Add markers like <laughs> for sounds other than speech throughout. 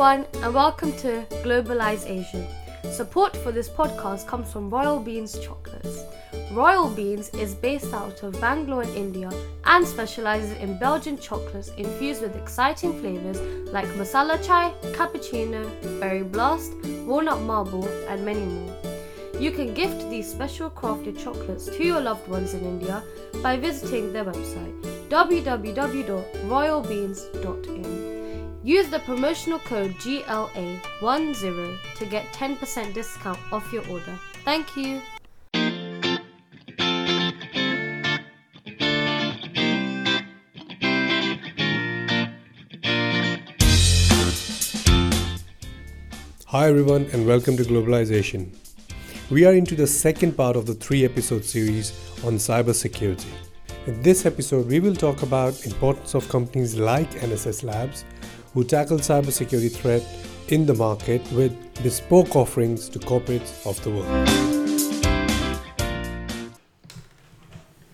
everyone, and welcome to Globalize Asia. Support for this podcast comes from Royal Beans Chocolates. Royal Beans is based out of Bangalore in India and specializes in Belgian chocolates infused with exciting flavors like masala chai, cappuccino, berry blast, walnut marble, and many more. You can gift these special crafted chocolates to your loved ones in India by visiting their website www.royalbeans.in. Use the promotional code GLA10 to get 10% discount off your order. Thank you. Hi, everyone, and welcome to Globalization. We are into the second part of the three episode series on cybersecurity. In this episode, we will talk about importance of companies like NSS Labs who tackle cybersecurity threat in the market with bespoke offerings to corporates of the world.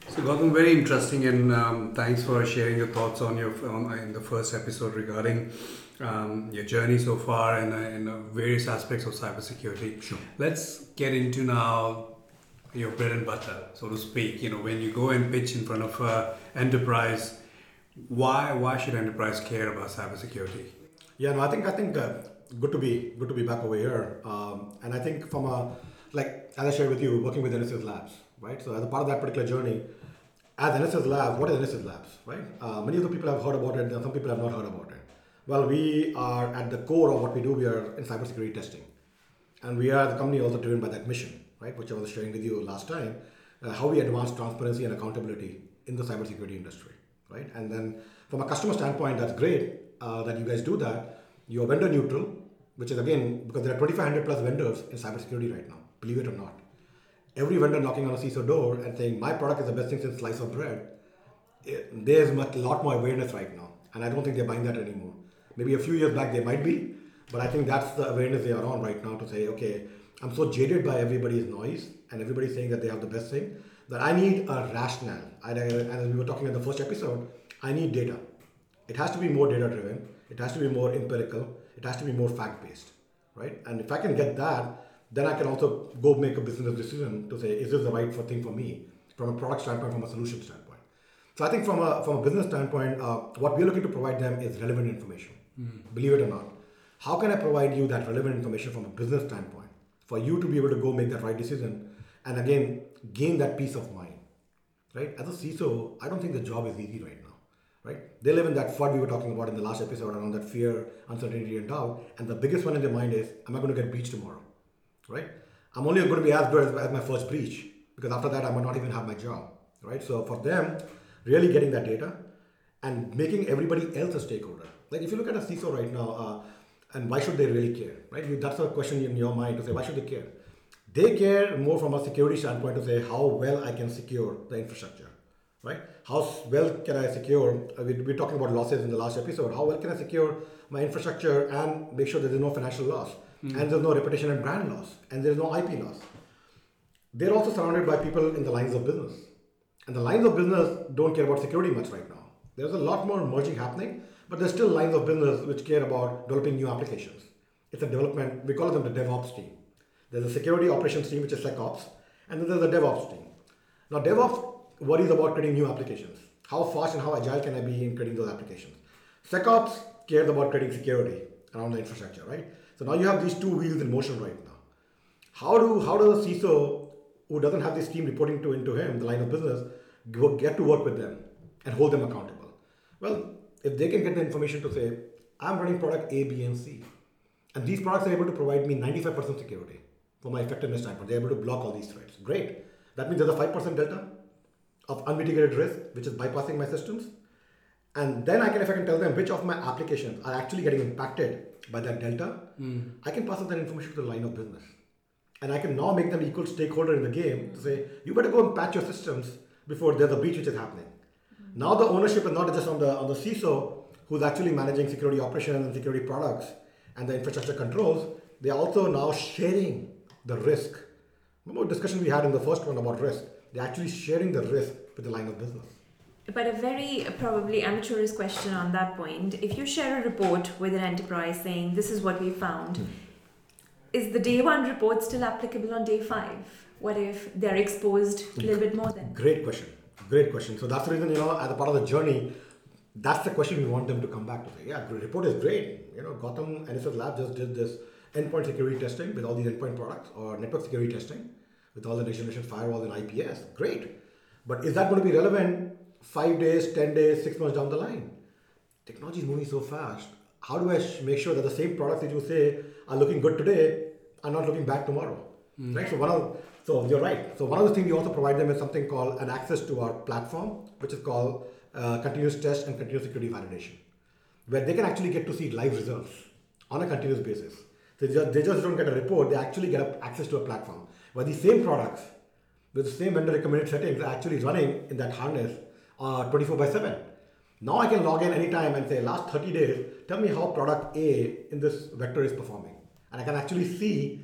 So, Gautam, very interesting, and um, thanks for sharing your thoughts on your on, in the first episode regarding um, your journey so far and, uh, and uh, various aspects of cybersecurity. Sure. Let's get into now your bread and butter, so to speak. You know, when you go and pitch in front of uh, enterprise why why should enterprise care about cybersecurity? Yeah, no, I think I think uh, good to be good to be back over here. Um, and I think from a like as I shared with you, working with NSS Labs, right? So as a part of that particular journey, as NSS Labs, what is NSS Labs, right? Uh, many of the people have heard about it, and some people have not heard about it. Well, we are at the core of what we do. We are in cybersecurity testing, and we are the company also driven by that mission, right? Which I was sharing with you last time, uh, how we advance transparency and accountability in the cybersecurity industry right? And then from a customer standpoint, that's great uh, that you guys do that. You're vendor neutral, which is again because there are 2,500 plus vendors in cybersecurity right now. Believe it or not, every vendor knocking on a CISO door and saying my product is the best thing since slice of bread. It, there's much, a lot more awareness right now, and I don't think they're buying that anymore. Maybe a few years back they might be, but I think that's the awareness they are on right now to say, okay, I'm so jaded by everybody's noise and everybody saying that they have the best thing that I need a rationale. And as we were talking in the first episode, I need data. It has to be more data driven. It has to be more empirical. It has to be more fact based, right? And if I can get that, then I can also go make a business decision to say, is this the right thing for me from a product standpoint, from a solution standpoint? So I think from a from a business standpoint, uh, what we're looking to provide them is relevant information. Mm. Believe it or not, how can I provide you that relevant information from a business standpoint for you to be able to go make that right decision and again gain that peace of mind right? As a ciso i don't think the job is easy right now right? They live in that FUD we were talking about in the last episode around that fear uncertainty and doubt. And the biggest one in their mind is am i going to get breached tomorrow right? I'm only going to be as good as, as my first breach because after that i might not even have my job right? So for them really getting that data and making everybody else a stakeholder. Like if you look at a ciso right now uh, and why should they really care right? That's a question in your mind to say why should they care they care more from a security standpoint to say how well I can secure the infrastructure, right? How well can I secure? Uh, we, we're talking about losses in the last episode. How well can I secure my infrastructure and make sure there's no financial loss, mm-hmm. and there's no reputation and brand loss, and there's no IP loss. They're also surrounded by people in the lines of business, and the lines of business don't care about security much right now. There's a lot more merging happening, but there's still lines of business which care about developing new applications. It's a development. We call them the DevOps team there's a security operations team, which is SecOps, and then there's a DevOps team. Now, DevOps worries about creating new applications. How fast and how agile can I be in creating those applications? SecOps cares about creating security around the infrastructure, right? So now you have these two wheels in motion right now. How do how does a CISO who doesn't have this team reporting to into him, the line of business, get to work with them and hold them accountable? Well, if they can get the information to say, I'm running product A, B, and C, and these products are able to provide me 95% security from my effectiveness standpoint. They're able to block all these threats. Great. That means there's a 5% delta of unmitigated risk, which is bypassing my systems. And then I can, if I can tell them which of my applications are actually getting impacted by that delta, mm. I can pass on that information to the line of business. And I can now make them equal stakeholder in the game to say, you better go and patch your systems before there's a breach which is happening. Mm. Now the ownership is not just on the on the CISO who's actually managing security operations and security products and the infrastructure controls. They're also now sharing the risk. Remember the discussion we had in the first one about risk. They're actually sharing the risk with the line of business. But a very probably amateurish question on that point. If you share a report with an enterprise saying this is what we found, Hmm. is the day one report still applicable on day five? What if they're exposed a little bit more then? Great question. Great question. So that's the reason, you know, as a part of the journey, that's the question we want them to come back to say, yeah, the report is great. You know, Gautam NSS Lab just did this endpoint security testing with all these endpoint products or network security testing with all the next generation firewalls and IPS. Great. But is that going to be relevant five days, 10 days, six months down the line? Technology is moving so fast. How do I sh- make sure that the same products that you say are looking good today are not looking bad tomorrow? Right. So one of so you're right. So one of the things we also provide them is something called an access to our platform, which is called uh, continuous test and continuous security validation, where they can actually get to see live results on a continuous basis. They just, they just don't get a report; they actually get access to a platform where the same products with the same vendor recommended settings are actually running in that harness uh, 24 by 7. Now I can log in anytime and say, last 30 days, tell me how product A in this vector is performing. And I can actually see,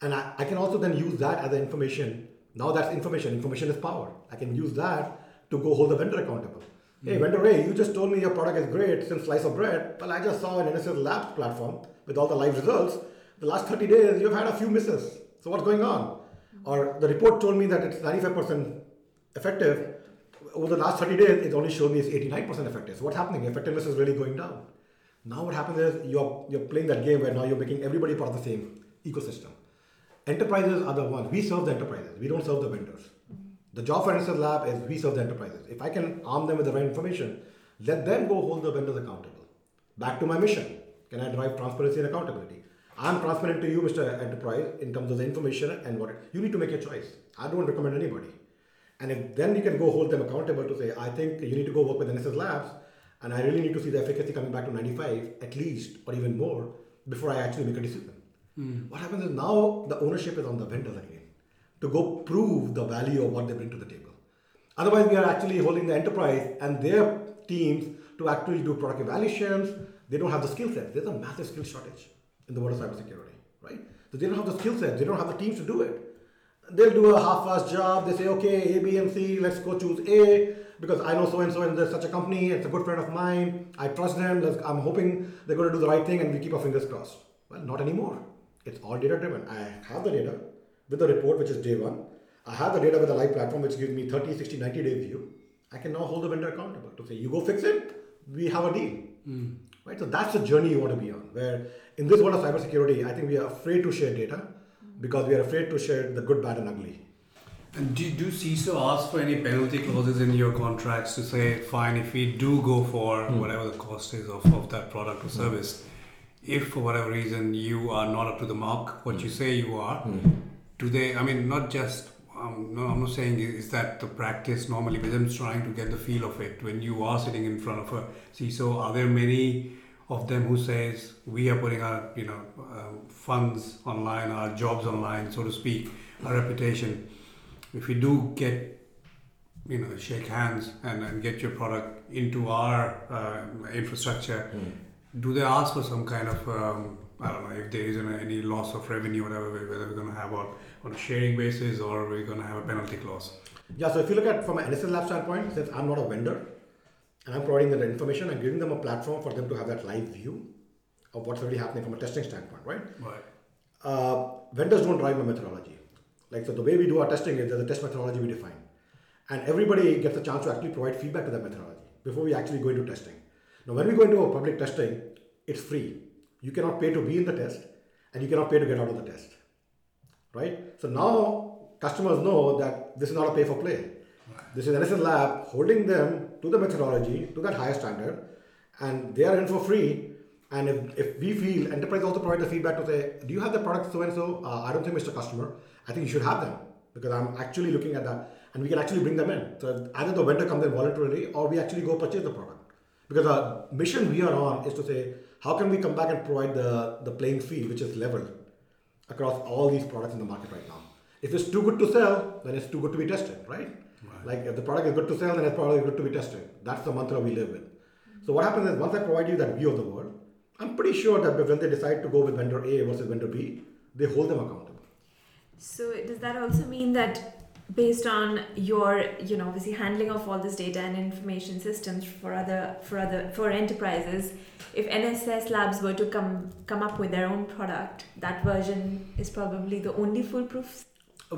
and I, I can also then use that as the information. Now that's information. Information is power. I can use that to go hold the vendor accountable. Hey, vendor A, you just told me your product is great since slice of bread. Well, I just saw an NSS Labs platform with all the live results. The last 30 days, you've had a few misses. So what's going on? Or the report told me that it's 95% effective. Over the last 30 days, it only showed me it's 89% effective. So what's happening? Effectiveness is really going down. Now what happens is you're, you're playing that game where now you're making everybody part of the same ecosystem. Enterprises are the ones, we serve the enterprises, we don't serve the vendors. The job for Lab is we serve the enterprises. If I can arm them with the right information, let them go hold the vendors accountable. Back to my mission. Can I drive transparency and accountability? I'm transparent to you, Mr. Enterprise, in terms of the information and what you need to make a choice. I don't recommend anybody. And if then you can go hold them accountable to say, I think you need to go work with NSS Labs, and I really need to see the efficacy coming back to 95 at least, or even more, before I actually make a decision. Hmm. What happens is now the ownership is on the vendors again to go prove the value of what they bring to the table. Otherwise, we are actually holding the enterprise and their teams to actually do product evaluations. They don't have the skill set. There's a massive skill shortage in the world of cybersecurity, right? So they don't have the skill set. They don't have the teams to do it. They'll do a half-assed job. They say, okay, A, B, and C. Let's go choose A because I know so and so and there's such a company. It's a good friend of mine. I trust them. I'm hoping they're going to do the right thing, and we keep our fingers crossed. Well, not anymore. It's all data-driven. I have the data with the report, which is day one. I have the data with the live platform, which gives me 30, 60, 90 day view. I can now hold the vendor accountable to say, you go fix it, we have a deal. Hmm. Right? So that's the journey you want to be on. Where in this world of cybersecurity, I think we are afraid to share data because we are afraid to share the good, bad, and ugly. And do, do CISO ask for any penalty clauses in your contracts to say, fine, if we do go for hmm. whatever the cost is of, of that product or hmm. service, if for whatever reason you are not up to the mark, what hmm. you say you are, do they, I mean, not just, um, no, I'm not saying is that the practice normally, but I'm trying to get the feel of it. When you are sitting in front of a CISO, are there many of them who says we are putting our you know um, funds online, our jobs online, so to speak, our reputation. If we do get you know shake hands and, and get your product into our uh, infrastructure, do they ask for some kind of um, I don't know if there isn't any loss of revenue, whatever, whether we're going to have on, on a sharing basis or we're going to have a penalty clause. Yeah, so if you look at from an NSS Lab standpoint, since I'm not a vendor and I'm providing them the information and giving them a platform for them to have that live view of what's already happening from a testing standpoint, right? Right. uh, vendors don't drive my methodology. Like so, the way we do our testing is there's a test methodology we define, and everybody gets a chance to actually provide feedback to that methodology before we actually go into testing. Now, when we go into a public testing, it's free. You cannot pay to be in the test, and you cannot pay to get out of the test, right? So now customers know that this is not a pay for play. This is NSS Lab holding them to the methodology to that higher standard, and they are in for free. And if, if we feel enterprise also provide the feedback to say, do you have the product so and so? Uh, I don't think, Mr. Customer, I think you should have them because I'm actually looking at that, and we can actually bring them in. So either the vendor comes in voluntarily, or we actually go purchase the product. Because the mission we are on is to say, how can we come back and provide the, the playing field, which is level across all these products in the market right now. If it's too good to sell, then it's too good to be tested, right? Like if the product is good to sell, then it's probably good to be tested. That's the mantra we live with. So what happens is once I provide you that view of the world, I'm pretty sure that when they decide to go with vendor A versus vendor B, they hold them accountable. So does that also mean that based on your you know obviously handling of all this data and information systems for other for other for enterprises if nss labs were to come come up with their own product that version is probably the only foolproof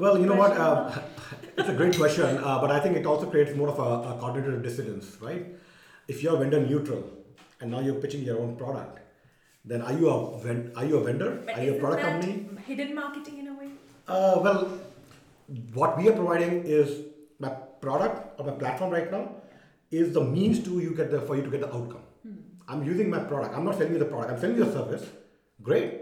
Well, you know what? Uh, <laughs> it's a great question, uh, but I think it also creates more of a, a cognitive dissonance, right? If you're vendor neutral and now you're pitching your own product, then are you a ven- are you a vendor? but are you a product company? hidden marketing in a way Uh, well, what we are providing is my product or my platform right now is the means to you get the for you to get the outcome. Hmm. I'm using my product. I'm not selling you the product. I'm selling you a service. Great.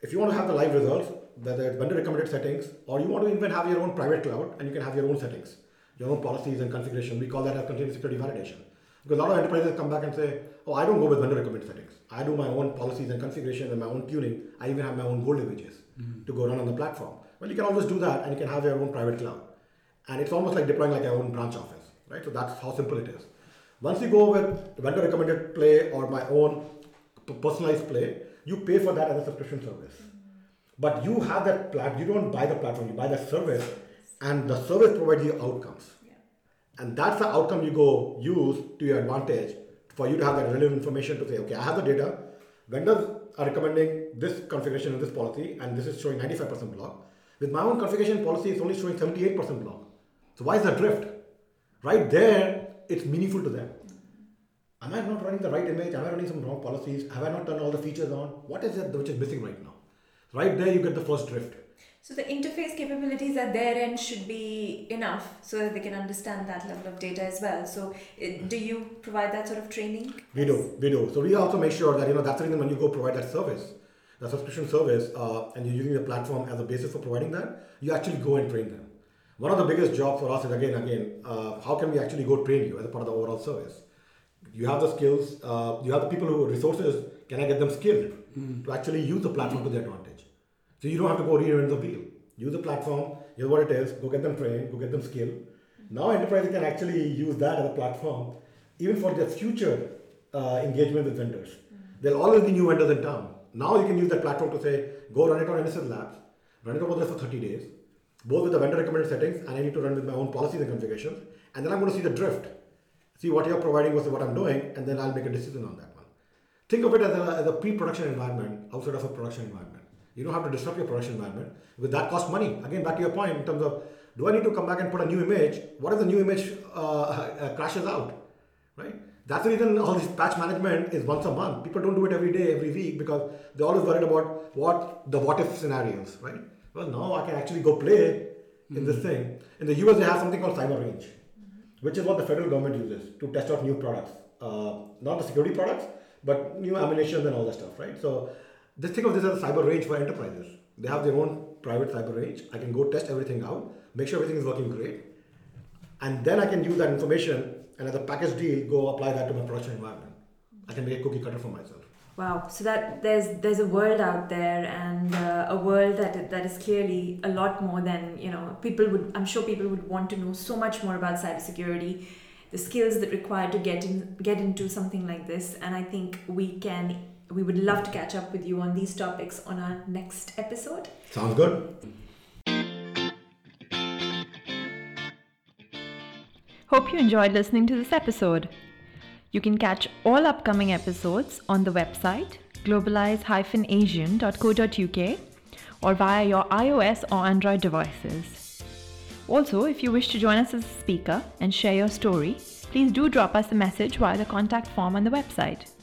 If you want to have the live results, whether it's vendor recommended settings, or you want to even have your own private cloud and you can have your own settings, your own policies and configuration. We call that as container security validation. Because a lot of enterprises come back and say, "Oh, I don't go with vendor recommended settings. I do my own policies and configuration and my own tuning. I even have my own gold images hmm. to go run on the platform." Well, you can always do that, and you can have your own private cloud, and it's almost like deploying like your own branch office, right? So that's how simple it is. Once you go with vendor recommended play or my own personalized play, you pay for that as a subscription service. Mm-hmm. But you have that platform, You don't buy the platform. You buy the service, and the service provides you outcomes. And that's the outcome you go use to your advantage for you to have that relevant information to say, okay, I have the data. Vendors are recommending this configuration and this policy, and this is showing 95% block. With my own configuration policy, it's only showing 78% block. So why is that drift? Right there, it's meaningful to them. Am I not running the right image? Am I running some wrong policies? Have I not done all the features on? What is it which is missing right now? Right there, you get the first drift. So the interface capabilities at their end should be enough so that they can understand that level of data as well. So do you provide that sort of training? We do, we do. So we also make sure that you know that's the reason when you go provide that service, the subscription service, uh, and you're using the platform as a basis for providing that, you actually go and train them. One of the biggest jobs for us is again, again, uh, how can we actually go train you as a part of the overall service? You have the skills, uh, you have the people who resources. Can I get them skilled to actually use the platform to their advantage? So you don't have to go reinvent the wheel. Use the platform. Here's what it is. Go get them trained. Go get them skilled. Now enterprises can actually use that as a platform, even for their future uh, engagement with vendors. There'll always be new vendors in town. Now you can use that platform to say, go run it on NSS Labs, run it over there for 30 days, both with the vendor recommended settings, and I need to run with my own policies and configurations, and then I'm going to see the drift, see what you're providing versus what I'm doing, and then I'll make a decision on that one. Think of it as a, as a pre-production environment outside of a production environment. You don't have to disrupt your production environment. With that costs money. Again, back to your point in terms of do I need to come back and put a new image? What if the new image uh, <laughs> uh, crashes out? Right? That's the reason all this patch management is once a month. People don't do it every day, every week because they're always worried about what the what if scenarios, right? Well, now I can actually go play in this thing. In the US, they have something called Cyber Range, which is what the federal government uses to test out new products. Uh, not the security products, but new ammunition and all that stuff, right? So just think of this as a cyber range for enterprises. They have their own private cyber range. I can go test everything out, make sure everything is working great, and then I can use that information and as a package deal, go apply that to my production environment. I can make a cookie cutter for myself. Wow. So that there's there's a world out there and uh, a world that that is clearly a lot more than you know people would. I'm sure people would want to know so much more about cybersecurity, the skills that required to get in get into something like this. And I think we can we would love to catch up with you on these topics on our next episode. Sounds good. Hope you enjoyed listening to this episode. You can catch all upcoming episodes on the website globalize-asian.co.uk or via your iOS or Android devices. Also, if you wish to join us as a speaker and share your story, please do drop us a message via the contact form on the website.